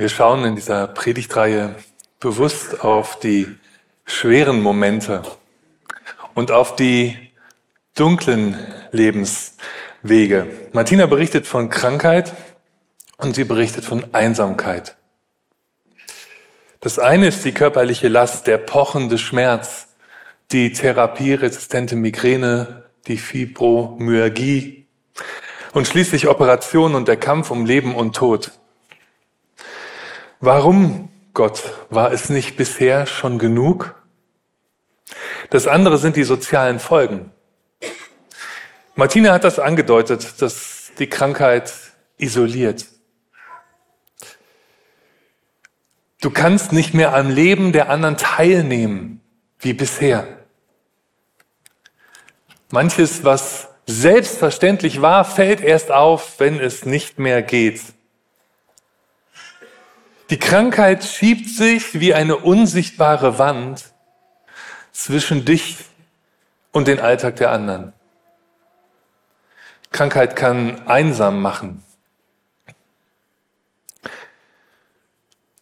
Wir schauen in dieser Predigtreihe bewusst auf die schweren Momente und auf die dunklen Lebenswege. Martina berichtet von Krankheit und sie berichtet von Einsamkeit. Das eine ist die körperliche Last, der pochende Schmerz, die therapieresistente Migräne, die Fibromyalgie und schließlich Operationen und der Kampf um Leben und Tod. Warum, Gott, war es nicht bisher schon genug? Das andere sind die sozialen Folgen. Martina hat das angedeutet, dass die Krankheit isoliert. Du kannst nicht mehr am Leben der anderen teilnehmen wie bisher. Manches, was selbstverständlich war, fällt erst auf, wenn es nicht mehr geht. Die Krankheit schiebt sich wie eine unsichtbare Wand zwischen dich und den Alltag der anderen. Krankheit kann einsam machen.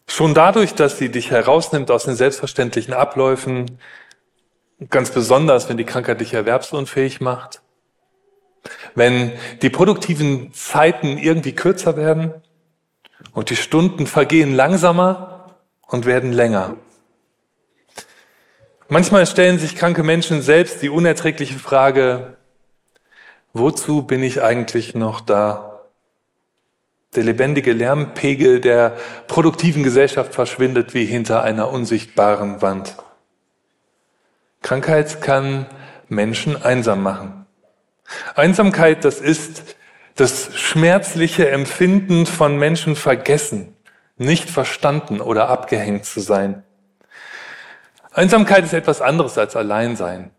Schon dadurch, dass sie dich herausnimmt aus den selbstverständlichen Abläufen, ganz besonders, wenn die Krankheit dich erwerbsunfähig macht, wenn die produktiven Zeiten irgendwie kürzer werden und die Stunden vergehen langsamer und werden länger. Manchmal stellen sich kranke Menschen selbst die unerträgliche Frage, wozu bin ich eigentlich noch da? Der lebendige Lärmpegel der produktiven Gesellschaft verschwindet wie hinter einer unsichtbaren Wand. Krankheit kann Menschen einsam machen. Einsamkeit, das ist das schmerzliche Empfinden von Menschen vergessen, nicht verstanden oder abgehängt zu sein. Einsamkeit ist etwas anderes als Alleinsein.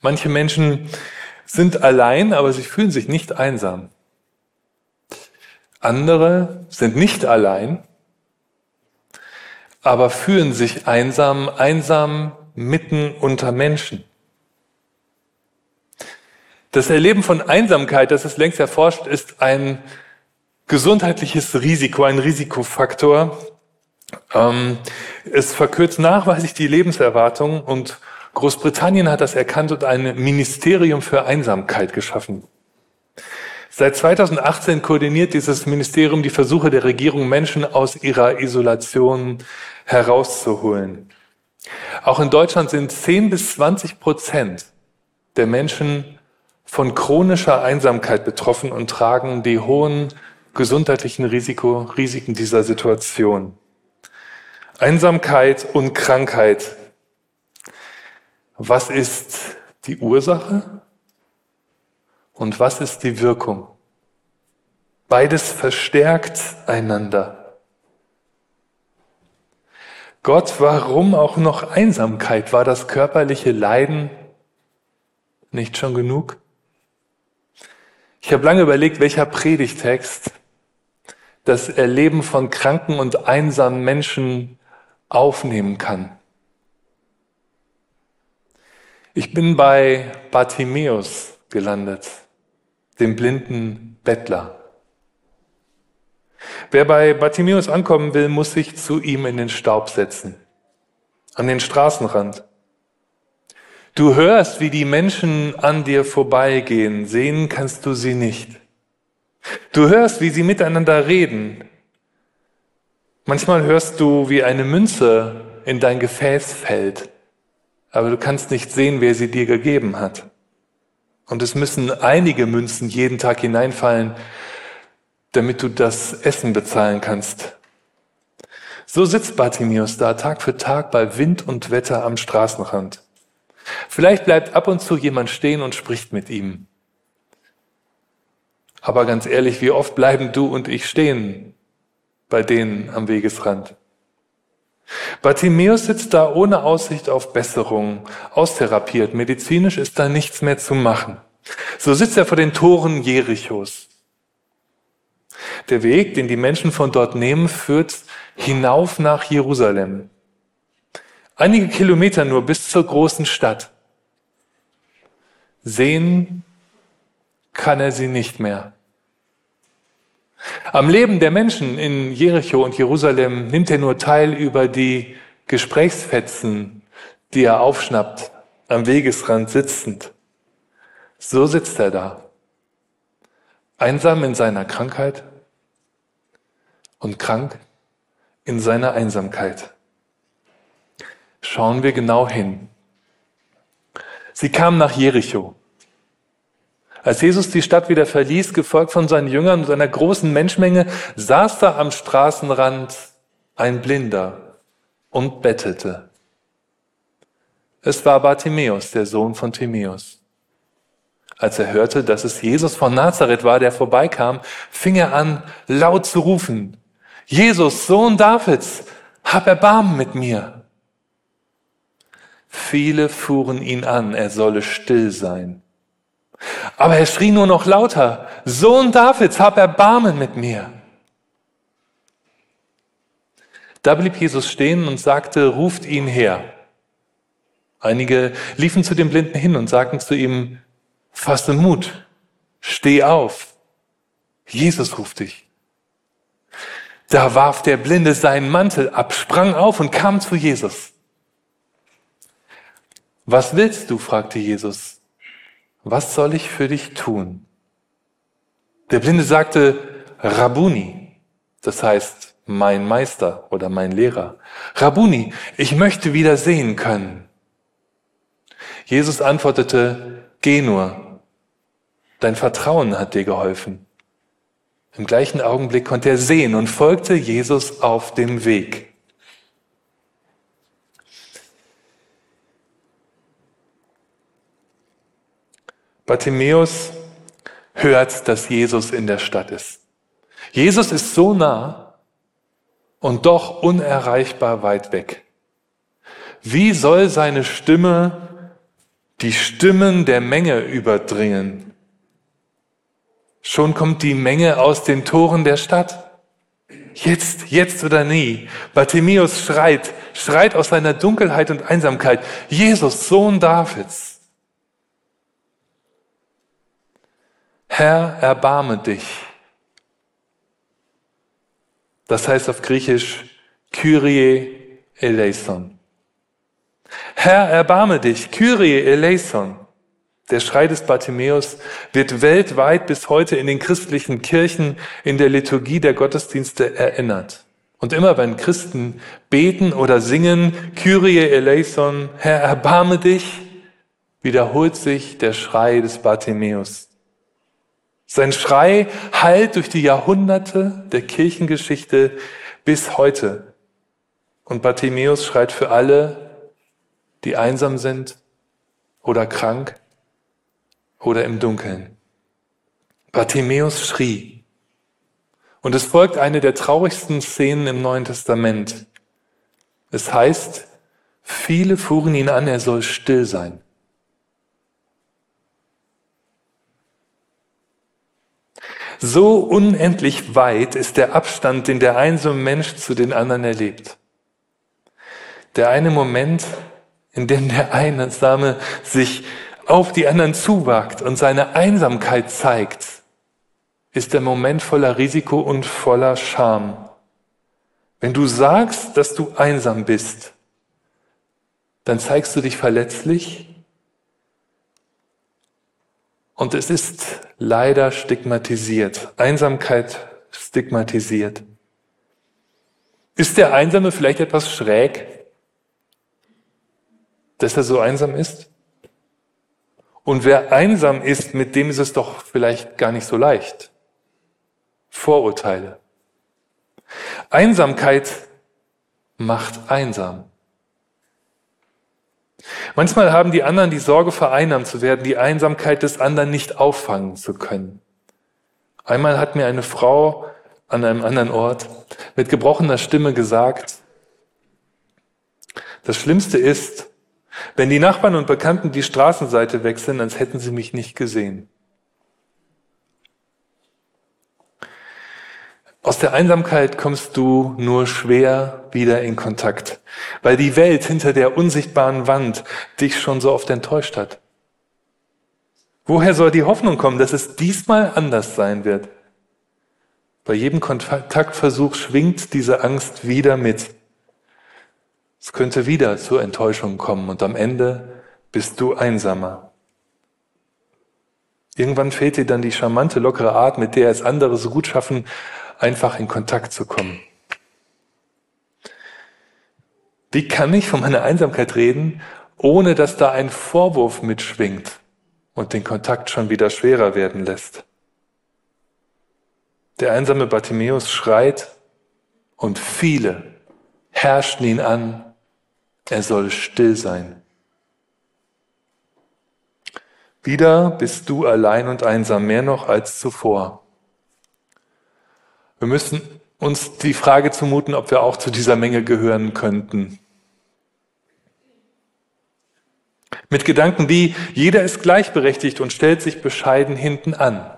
Manche Menschen sind allein, aber sie fühlen sich nicht einsam. Andere sind nicht allein, aber fühlen sich einsam, einsam mitten unter Menschen. Das Erleben von Einsamkeit, das ist längst erforscht, ist ein gesundheitliches Risiko, ein Risikofaktor. Ähm, es verkürzt nachweislich die Lebenserwartung und Großbritannien hat das erkannt und ein Ministerium für Einsamkeit geschaffen. Seit 2018 koordiniert dieses Ministerium die Versuche der Regierung, Menschen aus ihrer Isolation herauszuholen. Auch in Deutschland sind 10 bis 20 Prozent der Menschen von chronischer Einsamkeit betroffen und tragen die hohen gesundheitlichen Risiko, Risiken dieser Situation. Einsamkeit und Krankheit. Was ist die Ursache? Und was ist die Wirkung? Beides verstärkt einander. Gott, warum auch noch Einsamkeit? War das körperliche Leiden nicht schon genug? Ich habe lange überlegt, welcher Predigtext das Erleben von kranken und einsamen Menschen aufnehmen kann. Ich bin bei Bartimäus gelandet dem blinden Bettler. Wer bei Bartimäus ankommen will, muss sich zu ihm in den Staub setzen, an den Straßenrand. Du hörst, wie die Menschen an dir vorbeigehen, sehen kannst du sie nicht. Du hörst, wie sie miteinander reden. Manchmal hörst du, wie eine Münze in dein Gefäß fällt, aber du kannst nicht sehen, wer sie dir gegeben hat. Und es müssen einige Münzen jeden Tag hineinfallen, damit du das Essen bezahlen kannst. So sitzt Bartimäus da Tag für Tag bei Wind und Wetter am Straßenrand. Vielleicht bleibt ab und zu jemand stehen und spricht mit ihm. Aber ganz ehrlich, wie oft bleiben du und ich stehen bei denen am Wegesrand? Bartimäus sitzt da ohne Aussicht auf Besserung, austherapiert. Medizinisch ist da nichts mehr zu machen. So sitzt er vor den Toren Jerichos. Der Weg, den die Menschen von dort nehmen, führt hinauf nach Jerusalem. Einige Kilometer nur bis zur großen Stadt. Sehen kann er sie nicht mehr. Am Leben der Menschen in Jericho und Jerusalem nimmt er nur teil über die Gesprächsfetzen, die er aufschnappt, am Wegesrand sitzend. So sitzt er da, einsam in seiner Krankheit und krank in seiner Einsamkeit. Schauen wir genau hin. Sie kamen nach Jericho. Als Jesus die Stadt wieder verließ, gefolgt von seinen Jüngern und einer großen Menschmenge, saß da am Straßenrand ein Blinder und bettelte. Es war Bartimäus, der Sohn von Timäus. Als er hörte, dass es Jesus von Nazareth war, der vorbeikam, fing er an, laut zu rufen, Jesus, Sohn Davids, hab Erbarmen mit mir. Viele fuhren ihn an, er solle still sein. Aber er schrie nur noch lauter, Sohn Davids, hab Erbarmen mit mir. Da blieb Jesus stehen und sagte, ruft ihn her. Einige liefen zu dem Blinden hin und sagten zu ihm, fasse Mut, steh auf. Jesus ruft dich. Da warf der Blinde seinen Mantel ab, sprang auf und kam zu Jesus. Was willst du? fragte Jesus. Was soll ich für dich tun? Der Blinde sagte, Rabuni, das heißt mein Meister oder mein Lehrer. Rabuni, ich möchte wieder sehen können. Jesus antwortete, geh nur, dein Vertrauen hat dir geholfen. Im gleichen Augenblick konnte er sehen und folgte Jesus auf dem Weg. Bartimäus hört, dass Jesus in der Stadt ist. Jesus ist so nah und doch unerreichbar weit weg. Wie soll seine Stimme die Stimmen der Menge überdringen? Schon kommt die Menge aus den Toren der Stadt. Jetzt, jetzt oder nie. Bartimäus schreit, schreit aus seiner Dunkelheit und Einsamkeit. Jesus, Sohn Davids. Herr, erbarme dich. Das heißt auf Griechisch Kyrie eleison. Herr, erbarme dich, Kyrie eleison. Der Schrei des Bartimäus wird weltweit bis heute in den christlichen Kirchen in der Liturgie der Gottesdienste erinnert. Und immer wenn Christen beten oder singen, Kyrie eleison, Herr, erbarme dich, wiederholt sich der Schrei des Bartimäus. Sein Schrei hallt durch die Jahrhunderte der Kirchengeschichte bis heute. Und Bartimäus schreit für alle, die einsam sind oder krank oder im Dunkeln. Bartimäus schrie. Und es folgt eine der traurigsten Szenen im Neuen Testament. Es heißt, viele fuhren ihn an, er soll still sein. So unendlich weit ist der Abstand, den der einsame Mensch zu den anderen erlebt. Der eine Moment, in dem der Einsame sich auf die anderen zuwagt und seine Einsamkeit zeigt, ist der Moment voller Risiko und voller Scham. Wenn du sagst, dass du einsam bist, dann zeigst du dich verletzlich und es ist leider stigmatisiert. Einsamkeit stigmatisiert. Ist der Einsame vielleicht etwas schräg, dass er so einsam ist? Und wer einsam ist, mit dem ist es doch vielleicht gar nicht so leicht. Vorurteile. Einsamkeit macht einsam. Manchmal haben die anderen die Sorge, vereinnahmt zu werden, die Einsamkeit des anderen nicht auffangen zu können. Einmal hat mir eine Frau an einem anderen Ort mit gebrochener Stimme gesagt, das Schlimmste ist, wenn die Nachbarn und Bekannten die Straßenseite wechseln, als hätten sie mich nicht gesehen. Aus der Einsamkeit kommst du nur schwer wieder in Kontakt, weil die Welt hinter der unsichtbaren Wand dich schon so oft enttäuscht hat. Woher soll die Hoffnung kommen, dass es diesmal anders sein wird? Bei jedem Kontaktversuch schwingt diese Angst wieder mit. Es könnte wieder zur Enttäuschung kommen und am Ende bist du einsamer. Irgendwann fehlt dir dann die charmante, lockere Art, mit der es andere so gut schaffen, einfach in Kontakt zu kommen. Wie kann ich von meiner Einsamkeit reden, ohne dass da ein Vorwurf mitschwingt und den Kontakt schon wieder schwerer werden lässt? Der einsame Bartimäus schreit und viele herrschten ihn an, er soll still sein. Wieder bist du allein und einsam, mehr noch als zuvor. Wir müssen uns die Frage zumuten, ob wir auch zu dieser Menge gehören könnten. Mit Gedanken wie, jeder ist gleichberechtigt und stellt sich bescheiden hinten an.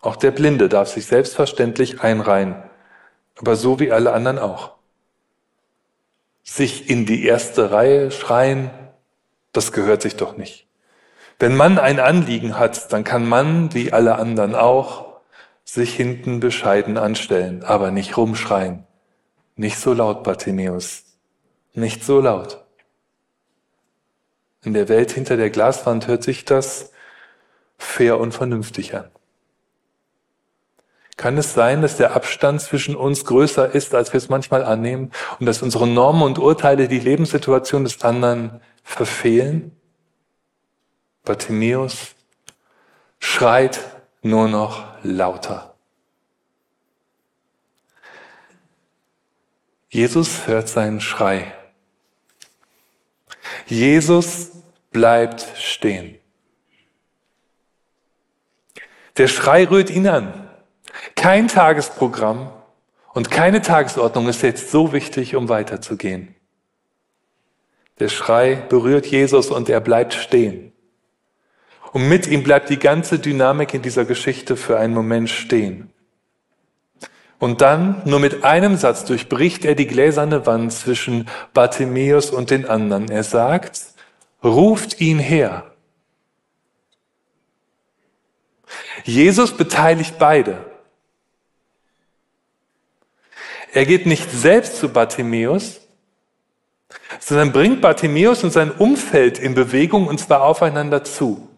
Auch der Blinde darf sich selbstverständlich einreihen, aber so wie alle anderen auch. Sich in die erste Reihe schreien, das gehört sich doch nicht. Wenn man ein Anliegen hat, dann kann man, wie alle anderen auch, sich hinten bescheiden anstellen, aber nicht rumschreien. Nicht so laut, Bartimäus. Nicht so laut. In der Welt hinter der Glaswand hört sich das fair und vernünftig an. Kann es sein, dass der Abstand zwischen uns größer ist, als wir es manchmal annehmen und dass unsere Normen und Urteile die Lebenssituation des anderen verfehlen? Bartimäus schreit nur noch lauter. Jesus hört seinen Schrei. Jesus bleibt stehen. Der Schrei rührt ihn an. Kein Tagesprogramm und keine Tagesordnung ist jetzt so wichtig, um weiterzugehen. Der Schrei berührt Jesus und er bleibt stehen. Und mit ihm bleibt die ganze Dynamik in dieser Geschichte für einen Moment stehen. Und dann, nur mit einem Satz, durchbricht er die gläserne Wand zwischen Bartimäus und den anderen. Er sagt, ruft ihn her. Jesus beteiligt beide. Er geht nicht selbst zu Bartimäus, sondern bringt Bartimäus und sein Umfeld in Bewegung und zwar aufeinander zu.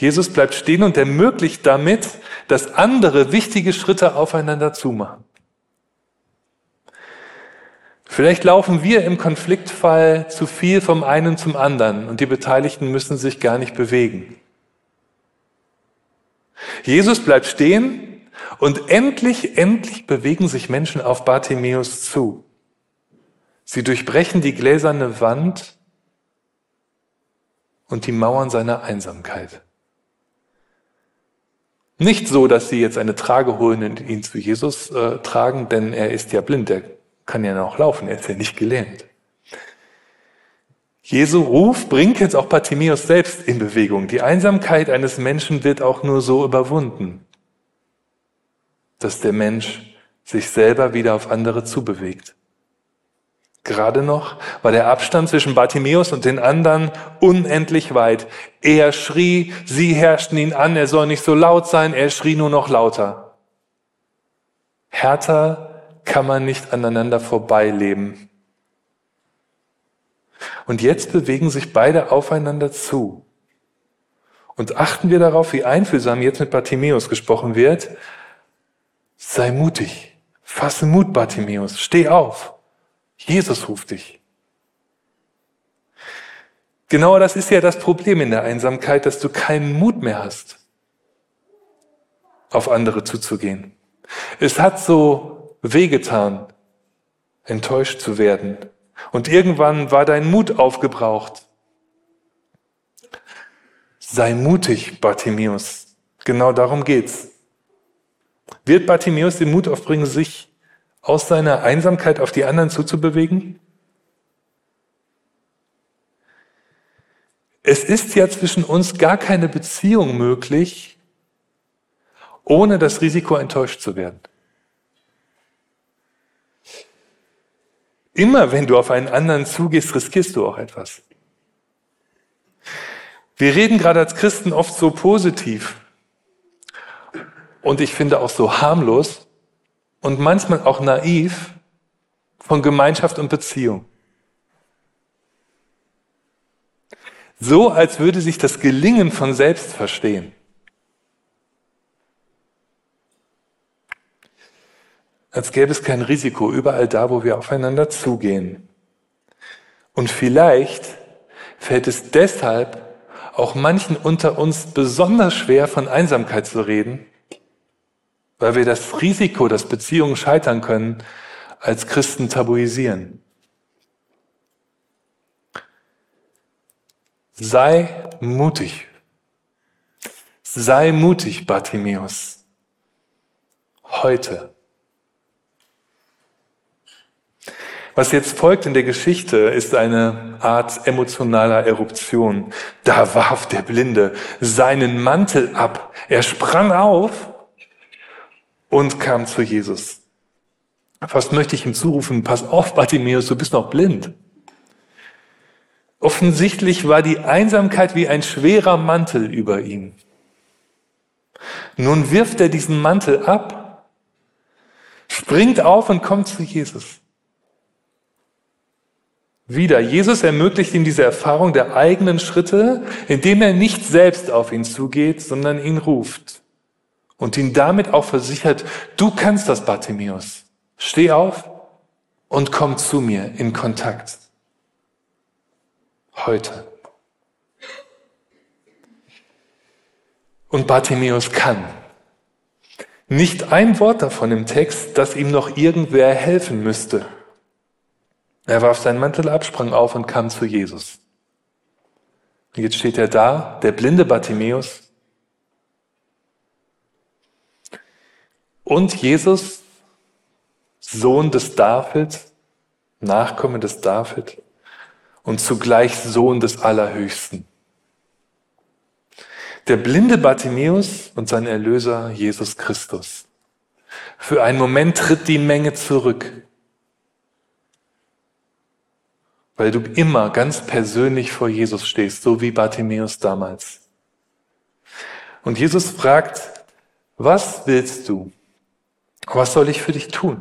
Jesus bleibt stehen und ermöglicht damit, dass andere wichtige Schritte aufeinander zumachen. Vielleicht laufen wir im Konfliktfall zu viel vom einen zum anderen und die Beteiligten müssen sich gar nicht bewegen. Jesus bleibt stehen und endlich, endlich bewegen sich Menschen auf Bartimäus zu. Sie durchbrechen die gläserne Wand und die Mauern seiner Einsamkeit. Nicht so, dass sie jetzt eine Trage holen und ihn zu Jesus äh, tragen, denn er ist ja blind, er kann ja noch laufen, er ist ja nicht gelähmt. Jesu Ruf bringt jetzt auch Bartimäus selbst in Bewegung. Die Einsamkeit eines Menschen wird auch nur so überwunden dass der Mensch sich selber wieder auf andere zubewegt. Gerade noch war der Abstand zwischen Bartimäus und den anderen unendlich weit. Er schrie, sie herrschten ihn an, er soll nicht so laut sein, er schrie nur noch lauter. Härter kann man nicht aneinander vorbeileben. Und jetzt bewegen sich beide aufeinander zu. Und achten wir darauf, wie einfühlsam jetzt mit Bartimäus gesprochen wird. Sei mutig. Fasse Mut, Bartimäus. Steh auf. Jesus ruft dich. Genau das ist ja das Problem in der Einsamkeit, dass du keinen Mut mehr hast, auf andere zuzugehen. Es hat so wehgetan, enttäuscht zu werden. Und irgendwann war dein Mut aufgebraucht. Sei mutig, Bartimäus. Genau darum geht's. Wird Bartimäus den Mut aufbringen, sich aus seiner Einsamkeit auf die anderen zuzubewegen? Es ist ja zwischen uns gar keine Beziehung möglich, ohne das Risiko enttäuscht zu werden. Immer wenn du auf einen anderen zugehst, riskierst du auch etwas. Wir reden gerade als Christen oft so positiv und ich finde auch so harmlos und manchmal auch naiv von Gemeinschaft und Beziehung. So als würde sich das Gelingen von selbst verstehen. Als gäbe es kein Risiko überall da, wo wir aufeinander zugehen. Und vielleicht fällt es deshalb auch manchen unter uns besonders schwer, von Einsamkeit zu reden, weil wir das Risiko, dass Beziehungen scheitern können, als Christen tabuisieren. Sei mutig. Sei mutig, Bartimäus. Heute. Was jetzt folgt in der Geschichte, ist eine Art emotionaler Eruption. Da warf der Blinde seinen Mantel ab. Er sprang auf und kam zu Jesus. Fast möchte ich ihm zurufen, pass auf, Bartimäus, du bist noch blind. Offensichtlich war die Einsamkeit wie ein schwerer Mantel über ihm. Nun wirft er diesen Mantel ab, springt auf und kommt zu Jesus. Wieder, Jesus ermöglicht ihm diese Erfahrung der eigenen Schritte, indem er nicht selbst auf ihn zugeht, sondern ihn ruft und ihn damit auch versichert, du kannst das, Bartimäus. Steh auf und komm zu mir in Kontakt heute. Und Bartimäus kann. Nicht ein Wort davon im Text, dass ihm noch irgendwer helfen müsste. Er warf seinen Mantel ab, sprang auf und kam zu Jesus. Und jetzt steht er da, der blinde Bartimäus. Und Jesus, Sohn des David, Nachkomme des David, und zugleich Sohn des Allerhöchsten. Der blinde Bartimäus und sein Erlöser Jesus Christus. Für einen Moment tritt die Menge zurück, weil du immer ganz persönlich vor Jesus stehst, so wie Bartimäus damals. Und Jesus fragt, was willst du? Was soll ich für dich tun?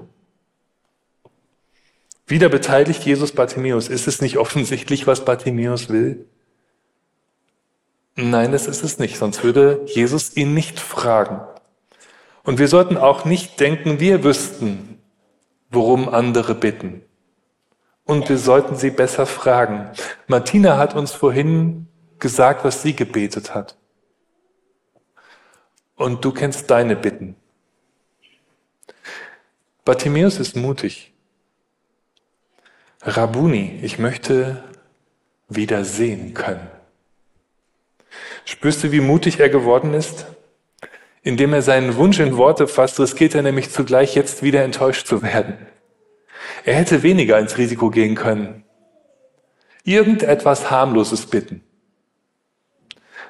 Wieder beteiligt Jesus Bartimäus. Ist es nicht offensichtlich, was Bartimäus will? Nein, das ist es nicht, sonst würde Jesus ihn nicht fragen. Und wir sollten auch nicht denken, wir wüssten, worum andere bitten. Und wir sollten sie besser fragen. Martina hat uns vorhin gesagt, was sie gebetet hat. Und du kennst deine Bitten. Bartimäus ist mutig. Rabuni, ich möchte wieder sehen können. Spürst du, wie mutig er geworden ist? Indem er seinen Wunsch in Worte fasst, riskiert er nämlich zugleich jetzt wieder enttäuscht zu werden. Er hätte weniger ins Risiko gehen können. Irgendetwas harmloses bitten,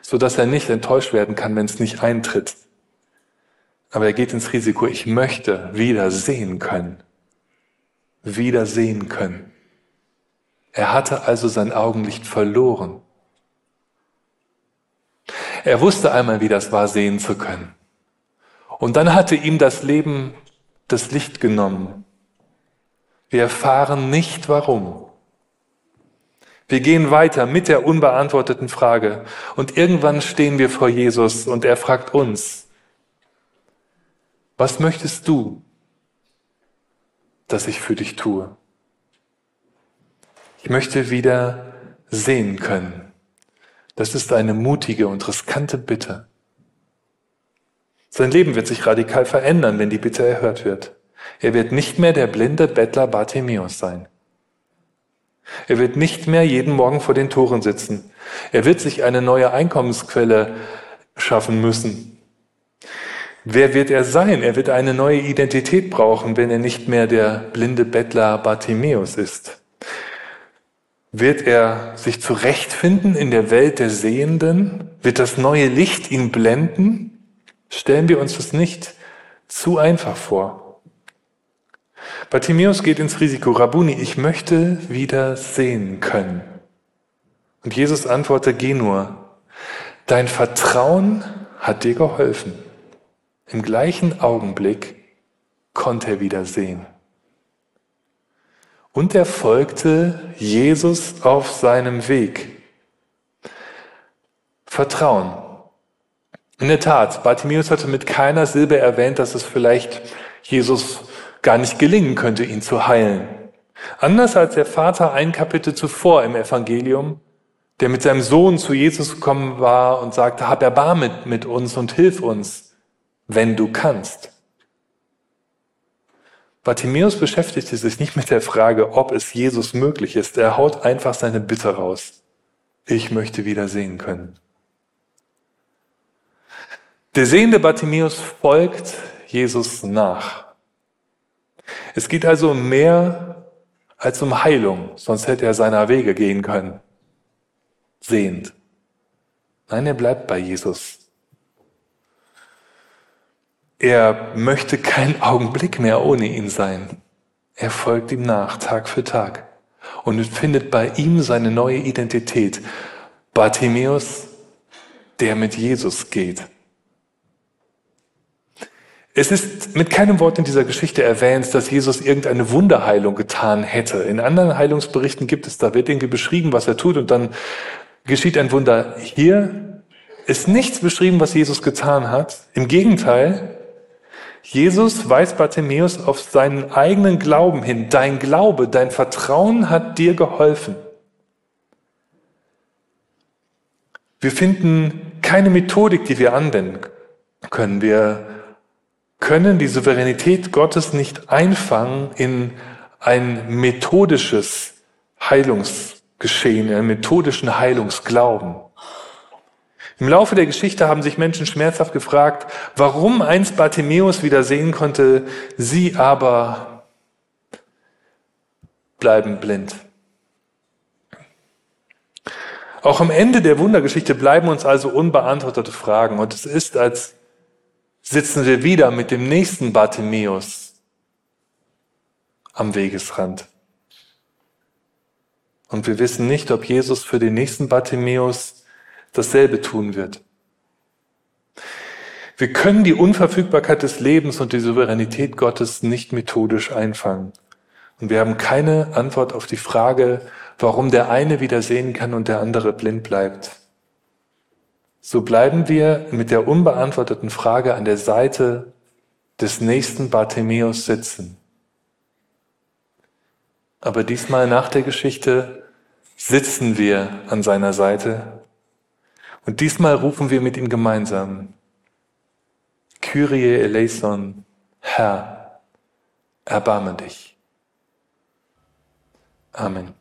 so dass er nicht enttäuscht werden kann, wenn es nicht eintritt. Aber er geht ins Risiko, ich möchte wieder sehen können. Wieder sehen können. Er hatte also sein Augenlicht verloren. Er wusste einmal, wie das war, sehen zu können. Und dann hatte ihm das Leben das Licht genommen. Wir erfahren nicht warum. Wir gehen weiter mit der unbeantworteten Frage und irgendwann stehen wir vor Jesus und er fragt uns, was möchtest du, dass ich für dich tue? Ich möchte wieder sehen können. Das ist eine mutige und riskante Bitte. Sein Leben wird sich radikal verändern, wenn die Bitte erhört wird. Er wird nicht mehr der blinde Bettler Bartimäus sein. Er wird nicht mehr jeden Morgen vor den Toren sitzen. Er wird sich eine neue Einkommensquelle schaffen müssen. Wer wird er sein? Er wird eine neue Identität brauchen, wenn er nicht mehr der blinde Bettler Bartimäus ist. Wird er sich zurechtfinden in der Welt der Sehenden? Wird das neue Licht ihn blenden? Stellen wir uns das nicht zu einfach vor. Bartimäus geht ins Risiko, Rabuni, ich möchte wieder sehen können. Und Jesus antwortet, geh nur. Dein Vertrauen hat dir geholfen. Im gleichen Augenblick konnte er wieder sehen. Und er folgte Jesus auf seinem Weg. Vertrauen. In der Tat, Bartimäus hatte mit keiner Silbe erwähnt, dass es vielleicht Jesus gar nicht gelingen könnte, ihn zu heilen. Anders als der Vater ein Kapitel zuvor im Evangelium, der mit seinem Sohn zu Jesus gekommen war und sagte, hab Erbarmen mit uns und hilf uns, wenn du kannst. Bartimäus beschäftigte sich nicht mit der Frage, ob es Jesus möglich ist. Er haut einfach seine Bitte raus. Ich möchte wieder sehen können. Der sehende Bartimäus folgt Jesus nach. Es geht also um mehr als um Heilung, sonst hätte er seiner Wege gehen können sehend. Nein, er bleibt bei Jesus. Er möchte keinen Augenblick mehr ohne ihn sein. Er folgt ihm nach, Tag für Tag. Und findet bei ihm seine neue Identität. Bartimäus, der mit Jesus geht. Es ist mit keinem Wort in dieser Geschichte erwähnt, dass Jesus irgendeine Wunderheilung getan hätte. In anderen Heilungsberichten gibt es, da wird irgendwie beschrieben, was er tut und dann geschieht ein Wunder. Hier ist nichts beschrieben, was Jesus getan hat. Im Gegenteil, Jesus weist Bartimäus auf seinen eigenen Glauben hin. Dein Glaube, dein Vertrauen hat dir geholfen. Wir finden keine Methodik, die wir anwenden können. Wir können die Souveränität Gottes nicht einfangen in ein methodisches Heilungs geschehen, einen methodischen Heilungsglauben. Im Laufe der Geschichte haben sich Menschen schmerzhaft gefragt, warum einst Bartimäus wieder sehen konnte, sie aber bleiben blind. Auch am Ende der Wundergeschichte bleiben uns also unbeantwortete Fragen und es ist, als sitzen wir wieder mit dem nächsten Bartimäus am Wegesrand. Und wir wissen nicht, ob Jesus für den nächsten Bartimäus dasselbe tun wird. Wir können die Unverfügbarkeit des Lebens und die Souveränität Gottes nicht methodisch einfangen. Und wir haben keine Antwort auf die Frage, warum der eine wieder sehen kann und der andere blind bleibt. So bleiben wir mit der unbeantworteten Frage an der Seite des nächsten Bartimäus sitzen. Aber diesmal nach der Geschichte sitzen wir an seiner Seite und diesmal rufen wir mit ihm gemeinsam. Kyrie eleison, Herr, erbarme dich. Amen.